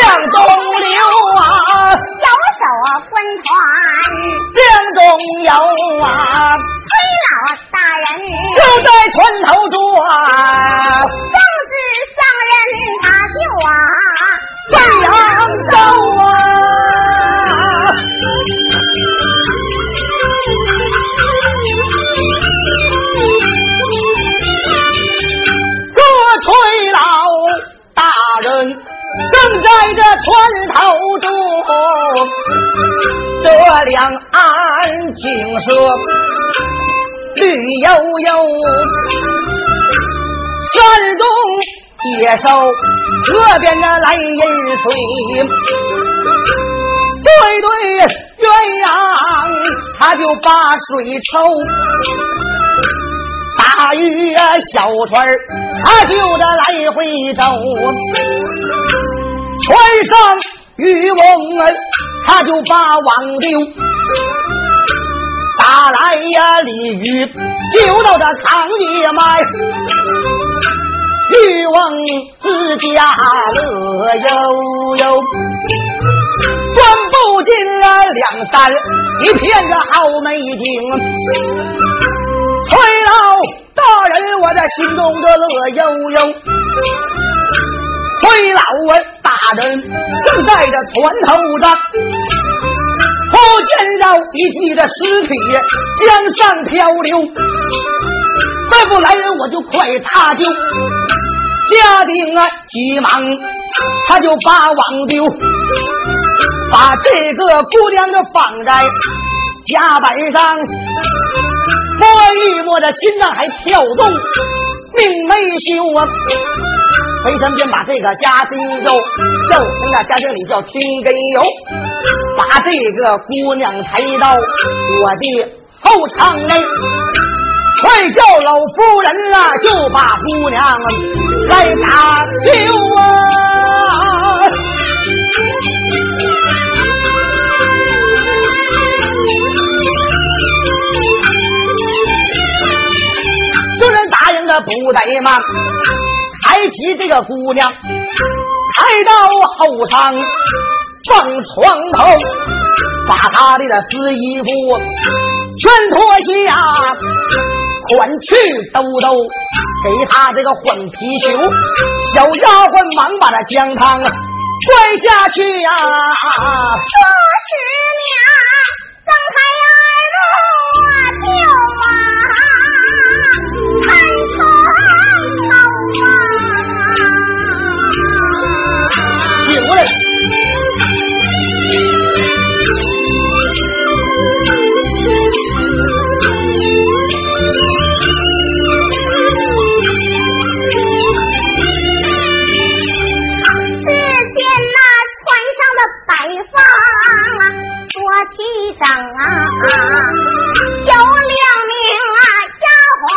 向东流啊，小手分团，江中游啊，崔老大人。就在船头转，正是上人他就啊，飞扬州船头中，这两岸景色绿油油，山中野兽，河边的来饮水。对对，鸳鸯他就把水抽，大鱼呀小船儿他就得来回走，船上渔翁啊他就把网丢，打来呀鲤鱼就到这塘里埋，渔翁自家乐悠悠。钻不进了两三一片的好美景。崔老大人，我在心中的乐悠悠。崔老啊，人正在这船头上，忽见到一具的尸体江上漂流，再不来人我就快搭救。家丁啊，急忙他就把网丢。把这个姑娘的绑在甲板上，摸一摸这心脏还跳动，命没休啊！回身便把这个家丁就叫声啊，家丁里叫听根油，把这个姑娘抬到我的后舱内，快叫老夫人啊，就把姑娘来打救啊！众人答应的不怠慢，抬起这个姑娘，抬到后舱，放床头，把她的那湿衣服全脱下，款去兜兜，给她这个换皮球。小丫鬟忙把那姜汤灌下去呀、说十娘睁开耳朵就啊，桌梯上啊，有两名啊丫鬟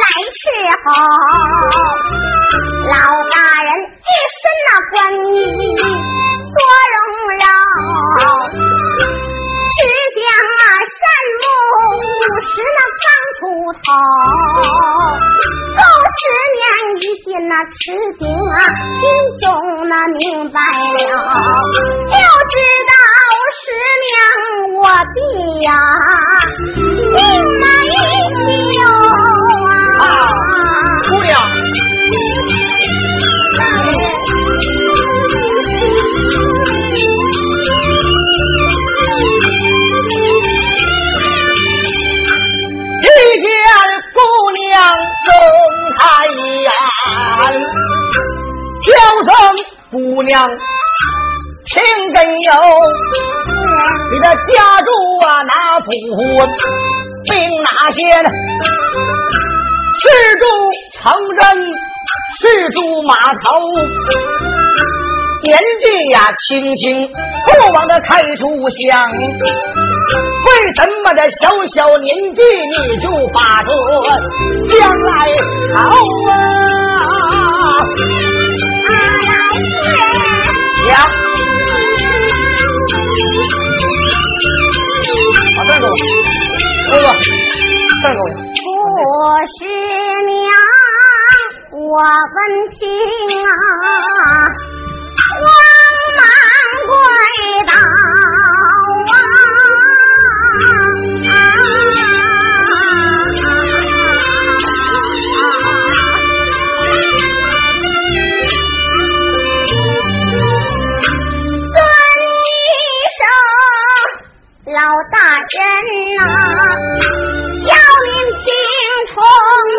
来伺候。老大人一身那官衣多荣耀，只想啊山木五十那刚出头。够十年一见那吃惊啊，心中那明白了，就知道娘我的呀命没休啊！姑娘，一见姑娘睁开眼，叫声姑娘家住啊哪府，命哪县？是住城镇，是住码头。年纪呀轻轻，过往的开出乡。为什么这小小年纪你就把这将来好啊？呀，把不是娘，我闻听啊，慌忙跪倒。大人呐，要命听从。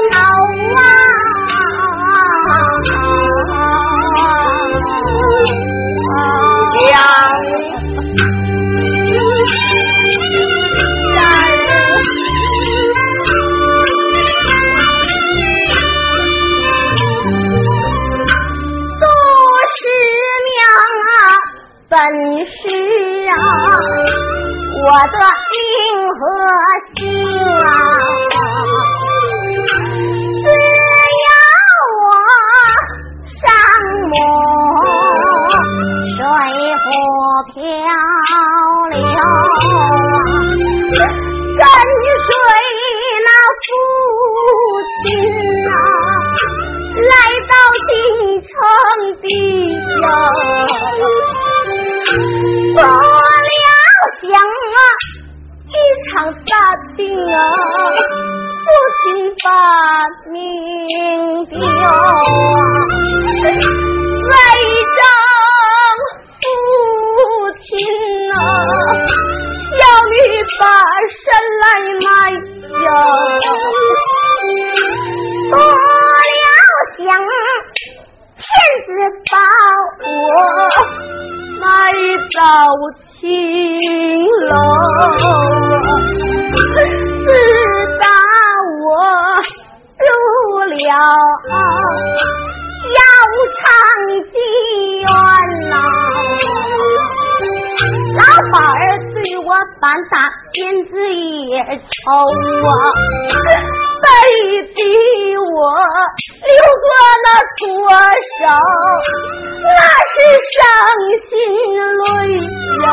病啊父亲把命丢啊外一张父亲啊小女把身来卖哟多了想骗子把我卖到青楼。自打我入了窑厂妓院呐老板对我反大天子也抽啊。背地我流过了多少那是伤心泪啊。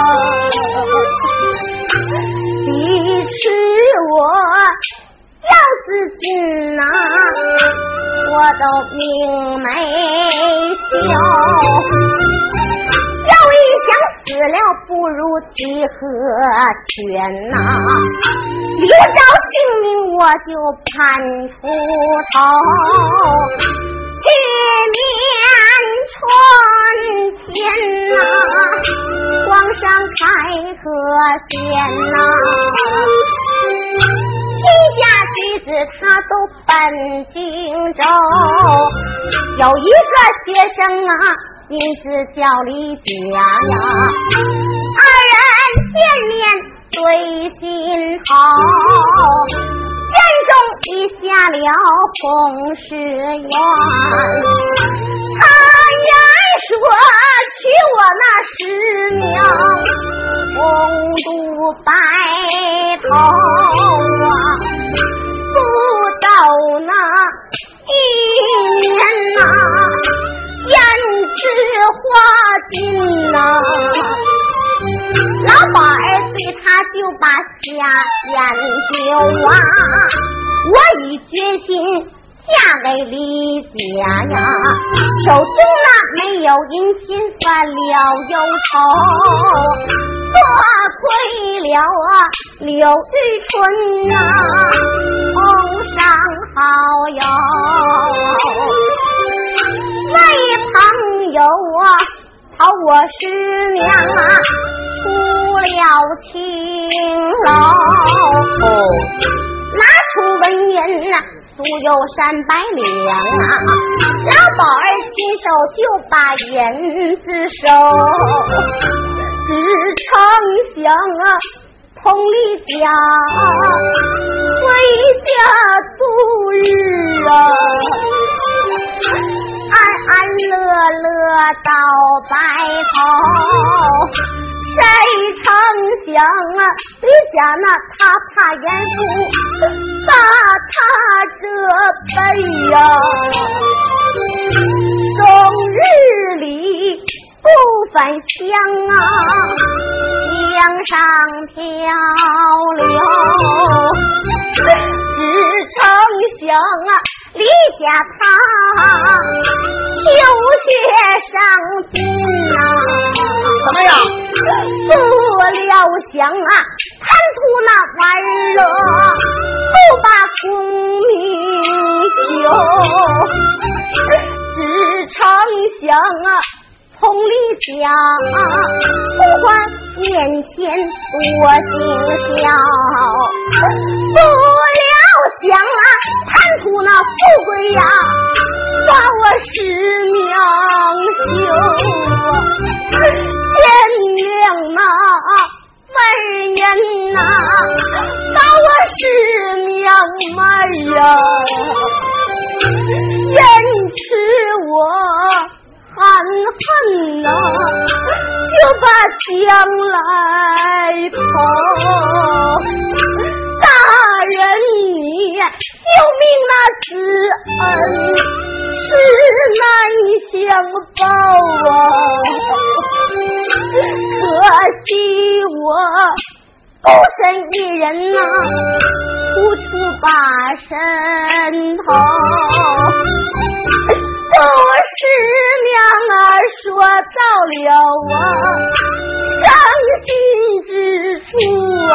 你吃我要是亲呐，我都命没丢；要一想死了，不如去和田呐。一着性命，我就盼出头。去年春天呐，皇上开和县呐。一家妻子他都奔荆州，有一个学生啊，名字叫李家呀，二人见面对心好，中已下了红石院。他言说娶我那师娘。红肚白头啊，不到那一年呐，胭脂花尽呐，老板儿对他就把下研究啊，我已决心。嫁给李家呀，手中那没有银钱算了忧愁，多亏了啊柳玉春呐，同上好友，为朋友啊讨我师娘啊出了青楼，出文银呐。足有三百两啊！老宝儿亲手就把银子收，只成想啊，同李家回家度日啊，安安乐乐到白头。谁成想啊，李家那他怕严父把他这辈呀，终日里不返乡啊，江上漂流。只成想啊，李家他有些伤心呐。怎么样？不料想啊，贪图那玩乐，不把功名求，只成想啊。从里家，不管面前多惊笑，不了想啊，贪图那富贵呀，把我失命休。贤良那文人呐，把我失命门啊，坚持我。含恨呐，就把将来抛。大人你救命那知恩是难相报啊，可惜我孤身一人呐，无处把身投。都是娘儿说到了我伤心之处啊，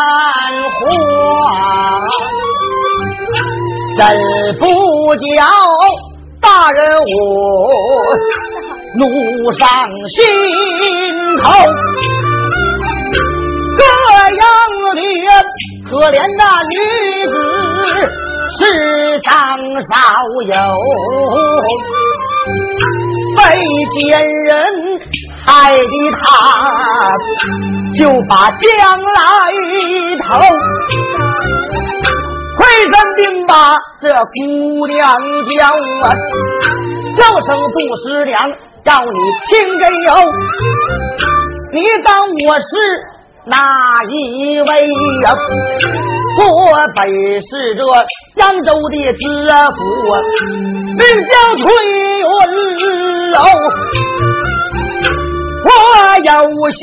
真不叫大人我怒上心头。这样的可怜那女子是张少友，被奸人害的他。就把将来头，快认定吧，这姑娘叫啊，叫声杜十娘，叫你听个有，你当我是哪一位呀？我本是这扬州的知府，名叫崔云楼，我有心。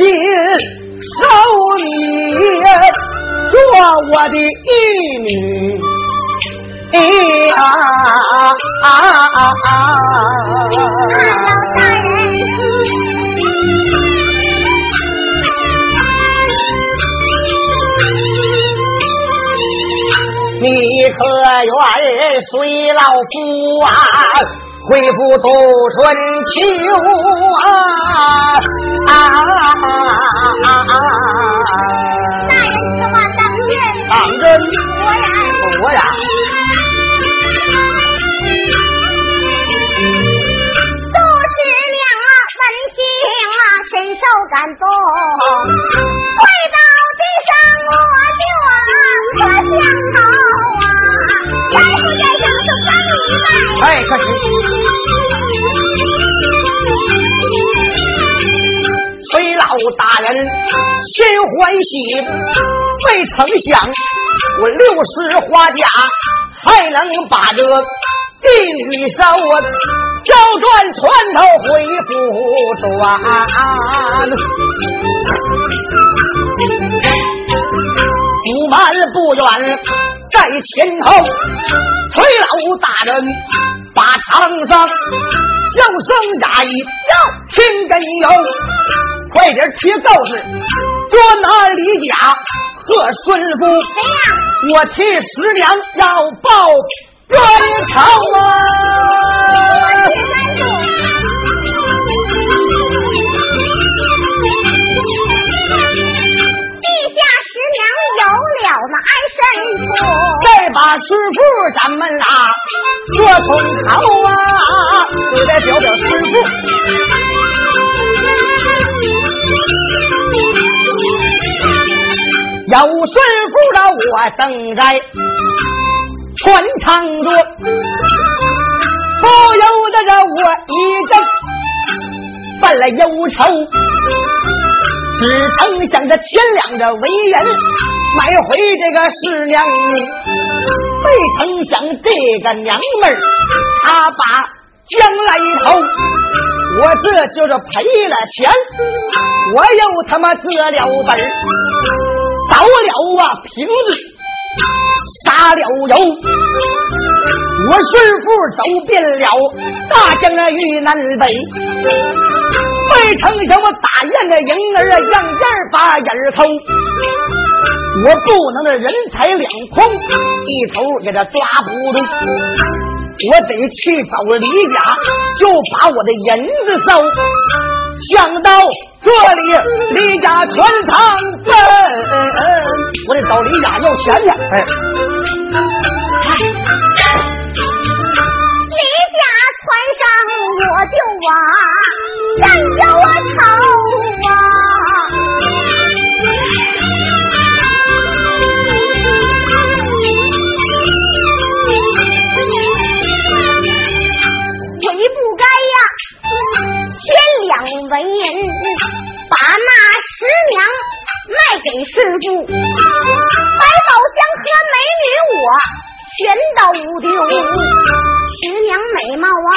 收你做我的义女，啊啊啊啊！大人，你可愿随老夫啊？恢复度春秋啊！大人此话当真？当真。果然。果然。杜十娘啊，闻听啊，深受感动，跪到地上我就啊，磕响头啊，再不言声就赶你来。哎，可是。大人心欢喜，未曾想我六十花甲还能把这地女收，调转船头回复转。不慢不远在前头，崔老大人把长生叫声衙役，听根有。快点贴告示，捉拿李甲和孙夫。谁呀？我替十娘要报冤仇啊！地下十娘有了那安身处，再把师傅咱们啦说从头啊，就得表表师傅。有顺服的我等在船舱中，不由得着我一阵犯了忧愁，只曾想着钱粮的为人，买回这个师娘，没曾想这个娘们儿，她把将来头，我这就是赔了钱，我又他妈得了本儿，倒了啊瓶子，撒了油。我顺父走遍了大江的豫南北，没成想我打雁的鹰儿啊，样样把眼儿抠。我不能的人财两空，一头给他抓不住。我得去找李家，就把我的银子收。想到这里，李家全堂奔，我得找李家要钱去。哎。我就往山脚啊抽给师傅，百宝箱和美女我全都丢。十娘美貌啊，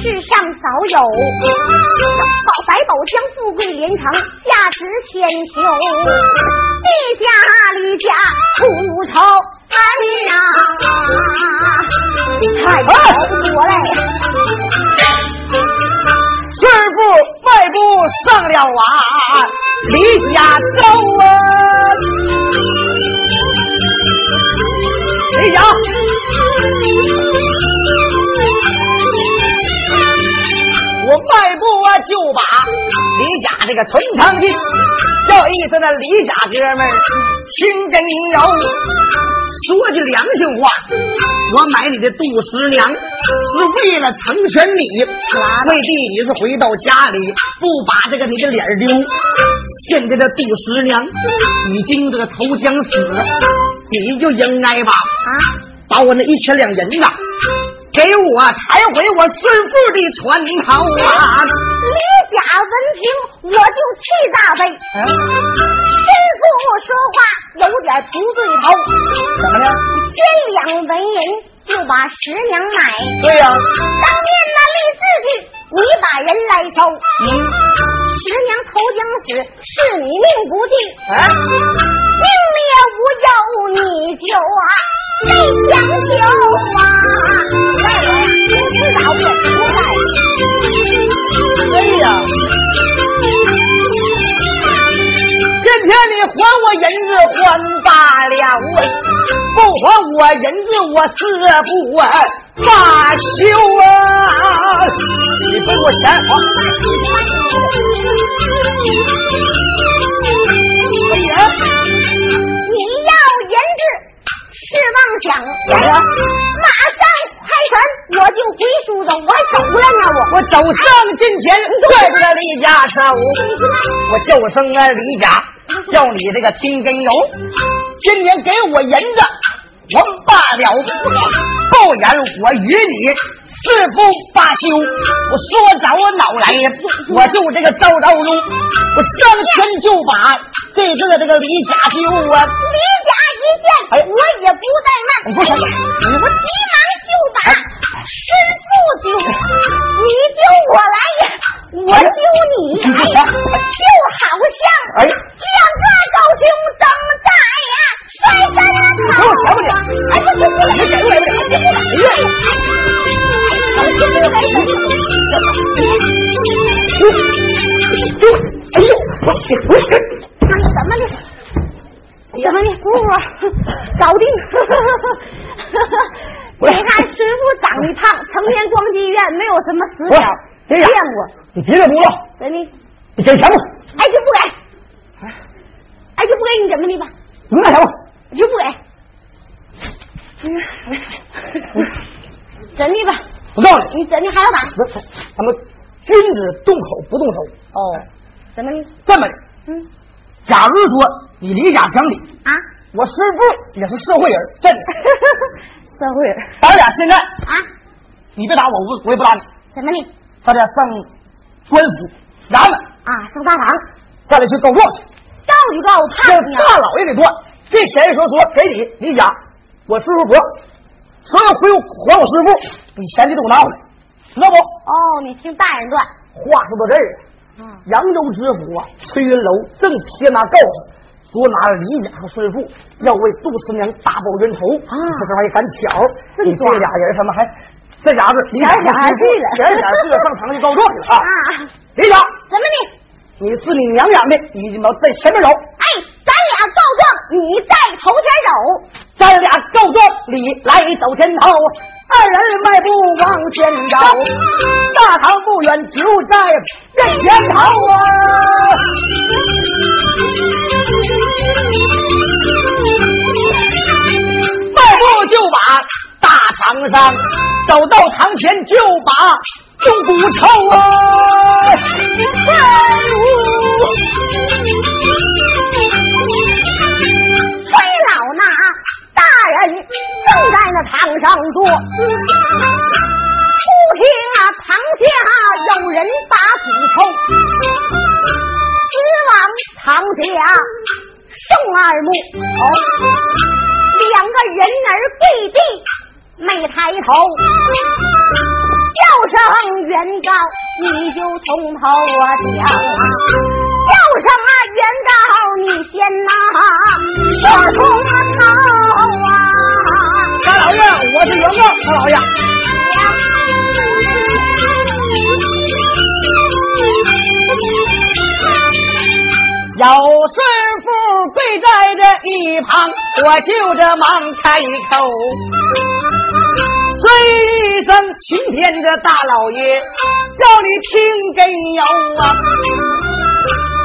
世上少有；宝百宝箱，富贵连城，价值千秋。地家离家出丑恩啊，太多嘞！师傅迈步上了啊，离家走这个存仓进，叫一声那李家哥们儿听真有。说句良心话，我买你的杜十娘是为了成全你，为弟你是回到家里不把这个你的脸丢。现在的杜十娘已经这个投江死了，你就应该吧啊，把我那一千两银子。给我抬回我孙妇的船头啊！李家闻听，我就气大悲。师傅说话有点不对头。怎么了？千两纹银就把十娘买。对呀。当面那立字据，你把人来收。嗯。十娘投江死，是你命不济。啊。命也无忧，你就啊没讲究啊。银子我死不罢休啊！你给我钱还。你要银子是妄想，马上。开船我就回苏州，我还走了呢，我我走上近前，拽着李家手，我叫声啊李家，叫你这个听根油，今年给我银子，我罢了，不然我与你四不罢休。我说着我脑来呀，我就这个招招路，我上前就把这个这个李甲丢啊。李甲一见，我也不怠慢，不是，我急忙。就把师傅救，你丢我来呀，我丢你来呀，就好像两个高兄哎呦，我我怎么的？怎么的？姑姑，搞定。你看师傅长得胖，成天逛妓院，没有什么死角，见过。你别的不了，真的。你给钱不？哎，就不给。哎，就不给你怎么的吧？你拿钱不？就不给。真的吧？我告诉你，你真的还要打？不是，咱们君子动口不动手。哦，怎么的？这么的。嗯。假如说你离家讲理啊，我师傅也是社会人，真的。社会人咱俩现在啊，你别打我，我我也不打你。怎么的？咱俩上官府衙门啊，上大堂，咱俩去告状去。告就告，怕让大老爷给断。这钱说说给你，李甲，我师傅不要，所有回还我师傅，你钱你都拿回来，知道不？哦，你听大人断。话说到这儿，扬州知府啊，崔云楼正贴那告示，捉拿了李甲和孙富，要为杜十娘大报冤仇。啊，这这玩意赶巧，你这俩人他妈还这家子俩还去了，俩甲去了上堂去告状去了啊！李甲，怎么的？你是你娘养的，你他妈在前面走。哎，咱俩告状，你在头前走。咱俩告状，你来走前头。二人迈步往前走，大堂不远就在人前头啊。迈步就把大堂上，走到堂前就把。钟鼓抽啊！崔大人正在那堂上坐，不听啊堂下有人把鼓抽，只往堂下送二目，两个人儿跪地没抬头。叫声原告，你就从头我讲！叫声啊原告，你先呐，说从头啊！大老爷，我是原告，大老爷。有师傅跪在这一旁，我就这忙开口。尊一声青天的大老爷，叫你听根有啊！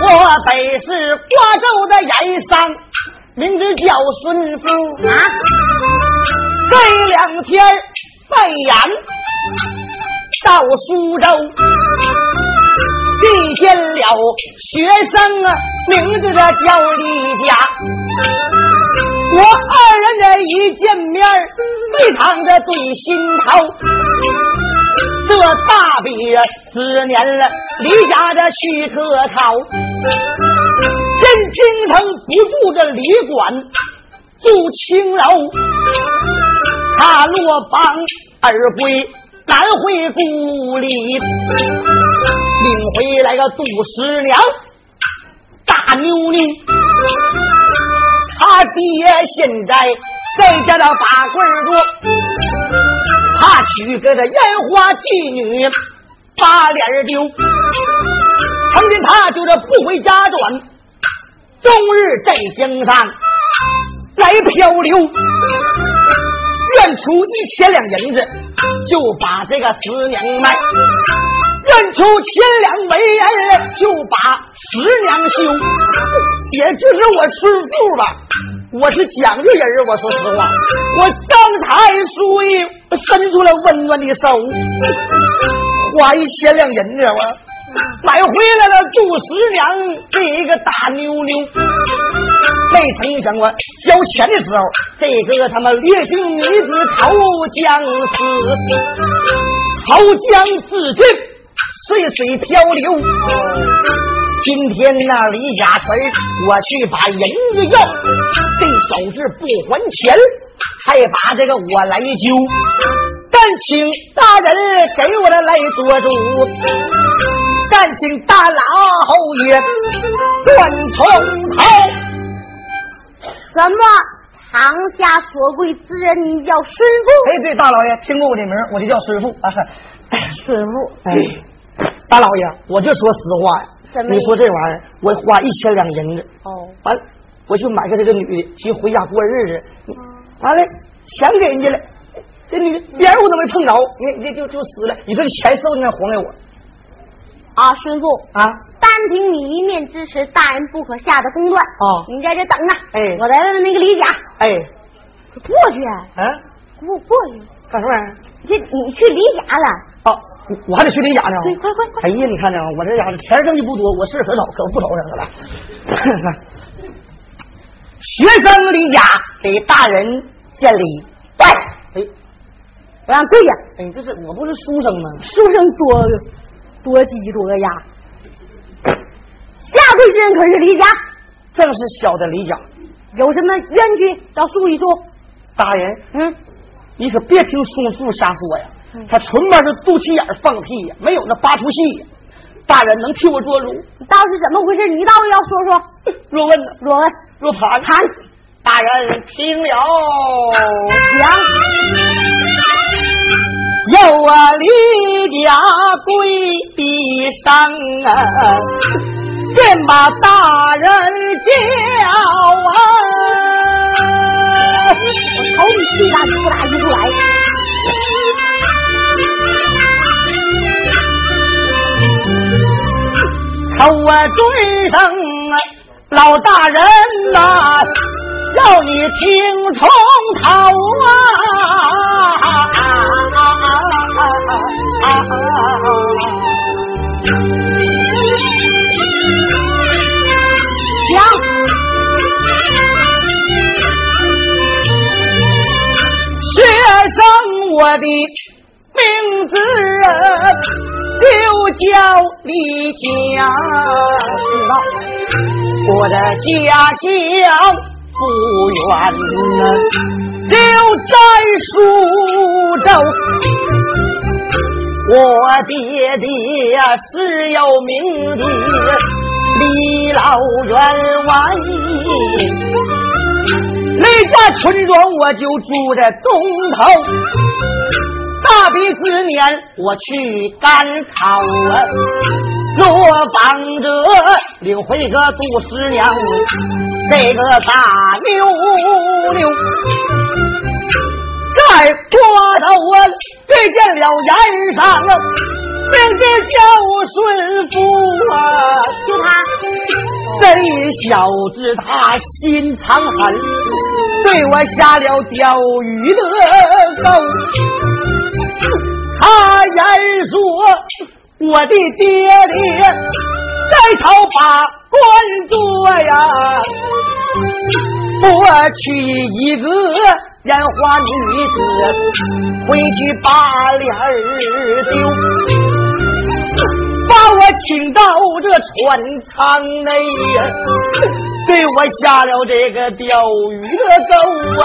我本是瓜州的盐商，名字叫孙福啊。这两天拜演到苏州，遇见了学生啊，名字叫李家。我二人这一见面，非常的对心头。这大比思念了李家的许可靠，真京城不住这旅馆，住青楼。他落榜而归，难回故里，领回来个杜十娘，大妞妞。他爹现在在家的把棍儿着，他娶个这烟花妓女把脸丢，曾经他就是不回家转，终日在江上来漂流，愿出一千两银子就把这个十娘卖，愿出千两为人就把十娘休，也就是我孙父吧。我是讲究人儿，我说实话，我刚才书意伸出了温暖的手，花一千两银子，我买回来了杜十娘这一个大妞妞。没曾想我交钱的时候，这个他妈烈性女子投江死，投江自尽，碎水漂流。今天那李家锤我去把银子要，这小子不还钱，还把这个我来救。但请大人给我的来做主，但请大老爷断从头。什么？堂下所贵之人你叫孙富？哎，对，大老爷听过我的名，我就叫孙富啊。孙富，哎，大老爷，我就说实话呀。你说这玩意儿，我花一千两银子，哦，完了，我去买个这个女的，去回家过日子，完了，钱给人家了，这女的边我都没碰着，你你就就死了。你说这钱是不是应该还给我？啊，孙富啊，单凭你一面之词，大人不可下的公断。哦，你在这等着，哎，我来问问那个李甲。哎，过去啊，过过去干什么玩意儿？这你去李甲了？哦。我还得去李甲呢。对，快快快！哎呀，你看着我这家伙钱挣的不多，我事可少，可不愁这个了。学生李甲给大人见礼，拜。哎，我让跪下。哎，这是我不是书生吗？书生多多鸡多鸭。下跪之人可是李家，正是小的李家，有什么冤屈要诉一诉。大人，嗯，你可别听松树瞎说呀，他纯嘛是肚脐眼放屁呀，没有那八出戏呀。大人能替我做主？倒是怎么回事？你倒是要说说。若问呢？若问。若盘盘。大人听了。讲。有啊，李家跪地上啊，便把大人叫啊。我瞅你气大一不大一不来。头啊，尊声啊老大人呐，要你听从头啊！我的名字。就叫李家，我的家乡不远，就在苏州。我爹爹是有名的李老员外，那家村庄我就住在东头。大比之年，我去赶考啊，落榜者领回个杜十娘，这个大妞妞，在瓜头啊遇见了严上，名字叫顺福啊，就他。这小子他心肠狠，对我下了钓鱼的钩。他言说，我的爹爹在朝把官做呀，我娶一个烟花女子，回去把脸儿丢，把我请到这船舱内呀，给我下了这个钓鱼的钩啊。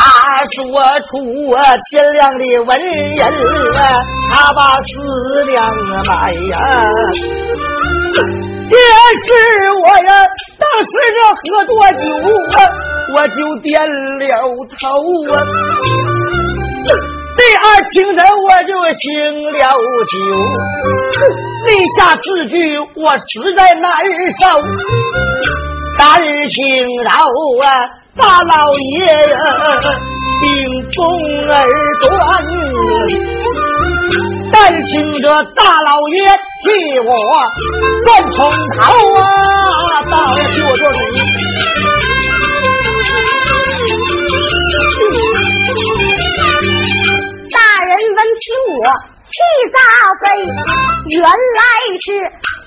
他说出贤良的文人，他把四两买呀。也是我呀，当时这喝多酒啊，我就点了头啊。第二清晨我就醒了酒，立下字据我实在难受，但请饶啊。大老爷呀，秉公而断，但请这大老爷替我断从头啊！大爷替我做主。大人闻听我气炸飞，原来是。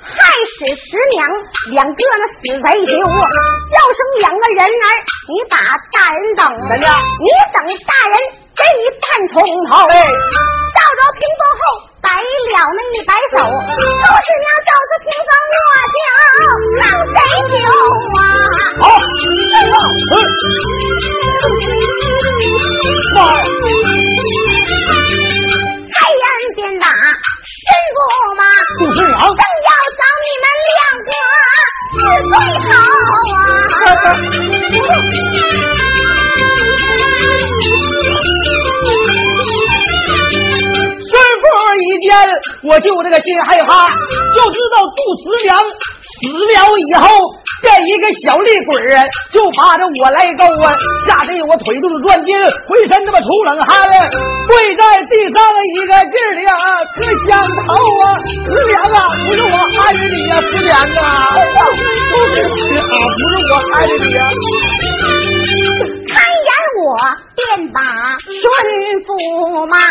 害死十娘，两个那死贼丢，要生两个人儿，你把大人等着呢，你等大人给你判从头。照着屏风后摆了那一摆手，周十娘照着屏风我叫，让谁丢啊？好，便打神父嘛，杜十娘正要找。你们两个是最好啊！孙富一见，我就这个心害怕，就知道杜十娘死了以后。变一个小厉鬼儿，就怕着我来勾啊！吓得我腿肚子转筋，浑身他妈出冷汗，跪在地上一个劲儿的啊，磕响头啊！十娘啊，不是我害的你呀，十娘啊，不是啊，不是我害的你呀！看眼我便把顺驸马骂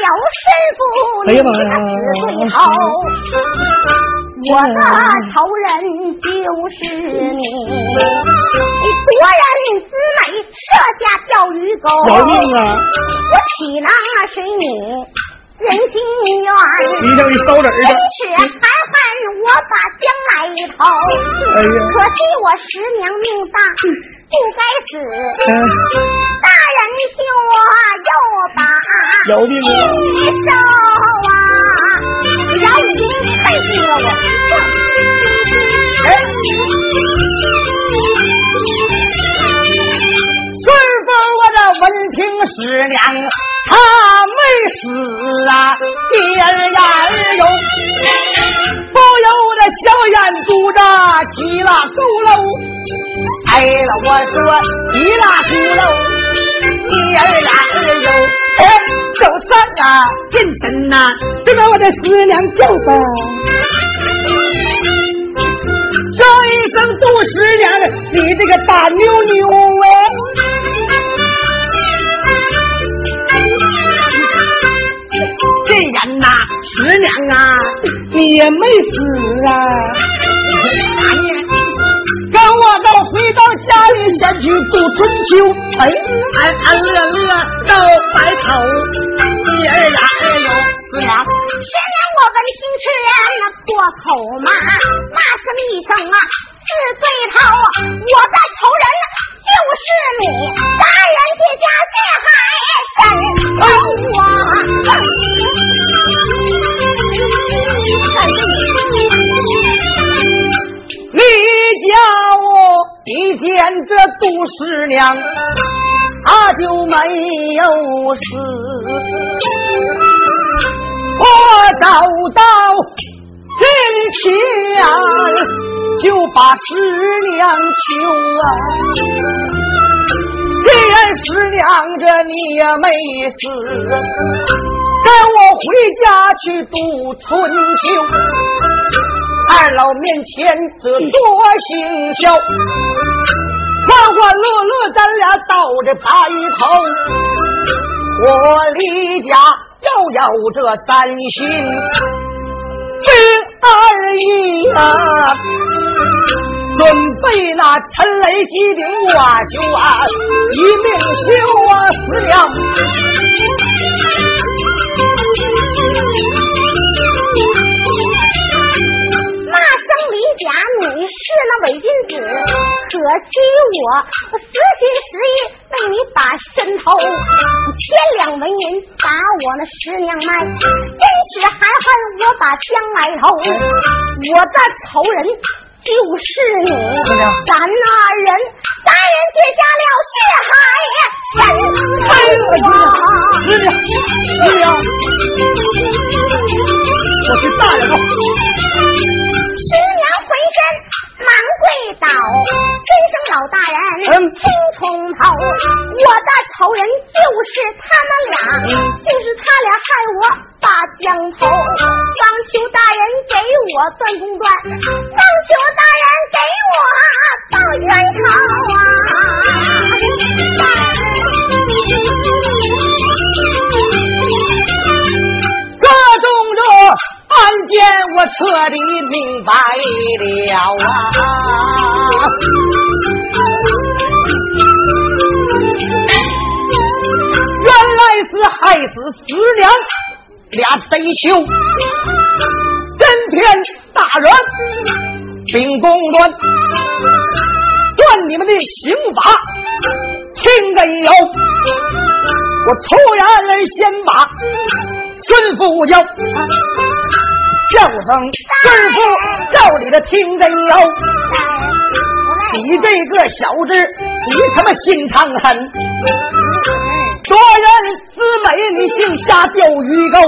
了，神父，你是最好。我的仇人就是你，你夺人姊妹，设下钓鱼钩。饶命啊！我岂能随你人情缘。你这你烧纸的，吃还恨我把将来头。哎呀，可惜我师娘命大，不该死。大人救我又把有命啊！一手啊，饶你太低了我。哎，顺风我这闻听师娘她没死啊，第二眼儿哟，不由这小眼嘟着急了咕噜，哎了我说急了咕噜，第二眼儿哟，哎，小三啊，进城呐，别把我的师娘叫上。叫一声杜师娘，你这个大妞妞哎！既然呐，师娘啊，你也没死啊，等我到回到家里先去度春秋，哎，安安乐乐到白头，第二呀哎呦，师娘。十娘，我闻听此人那破口骂，骂声一声啊，是对头。我的仇人就是你，杀人结下血海深仇啊！见这杜十娘，她就没有死。我找到金钱，就把十娘求啊。既然十娘这你也没死，带我回家去度春秋。二老面前则多行孝，欢欢乐乐咱俩到这白头。我离家要有这三心之二意啊，准备那陈雷机兵瓦救啊，一命休啊死了。假，你是那伪君子，可惜我实心实意为你把身投，千两纹银把我那十娘卖，真是还恨我把将来投，我的仇人就是你，咱那人大人结下了血海深仇啊！师娘，师娘，我是大人了。回身忙跪倒，尊声老大人听从头。我的仇人就是他们俩，就是他俩害我把江头。望求大人给我断公断，望求大人给我报冤仇啊！这案件我彻底明白了啊！原来是害死十娘俩贼囚，真天大人秉公断，断你们的刑法，听着有。我突然先把孙夫叫，叫声孙夫，照理的听着有。你这个小子，你他妈心肠狠，夺人之美，你姓下钓鱼钩。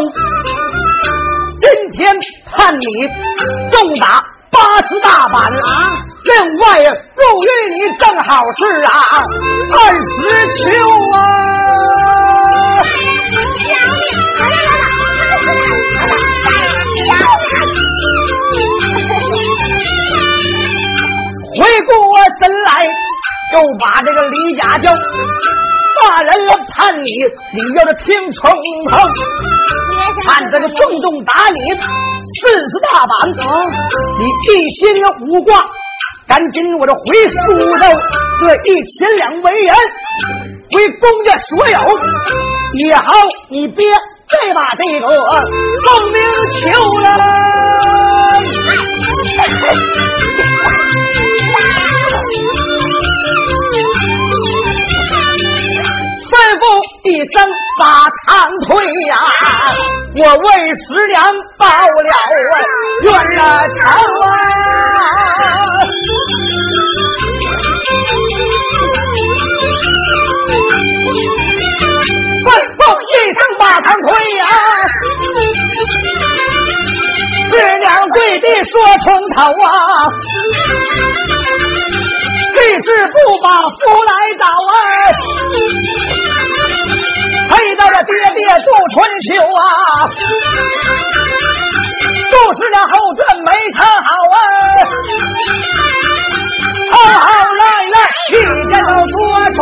今天判你重打八十大板啊！另外入狱你正好是啊，二十秋啊！回过神来，就把这个李家叫大人了，判你你要是听从头，判这个重重打你四十大板，你一心无挂，赶紧我这回苏州，这一千两为人，为公家所有，也好，你别再把这个孟明求了。吩咐一声把堂推呀，我问十两报了冤了仇啊！吩咐一声把堂推呀，十两跪地说从头啊！这是不把夫来找啊！配到了爹爹杜春秋啊！杜十娘后传没唱好啊！好好赖赖，一见到说出。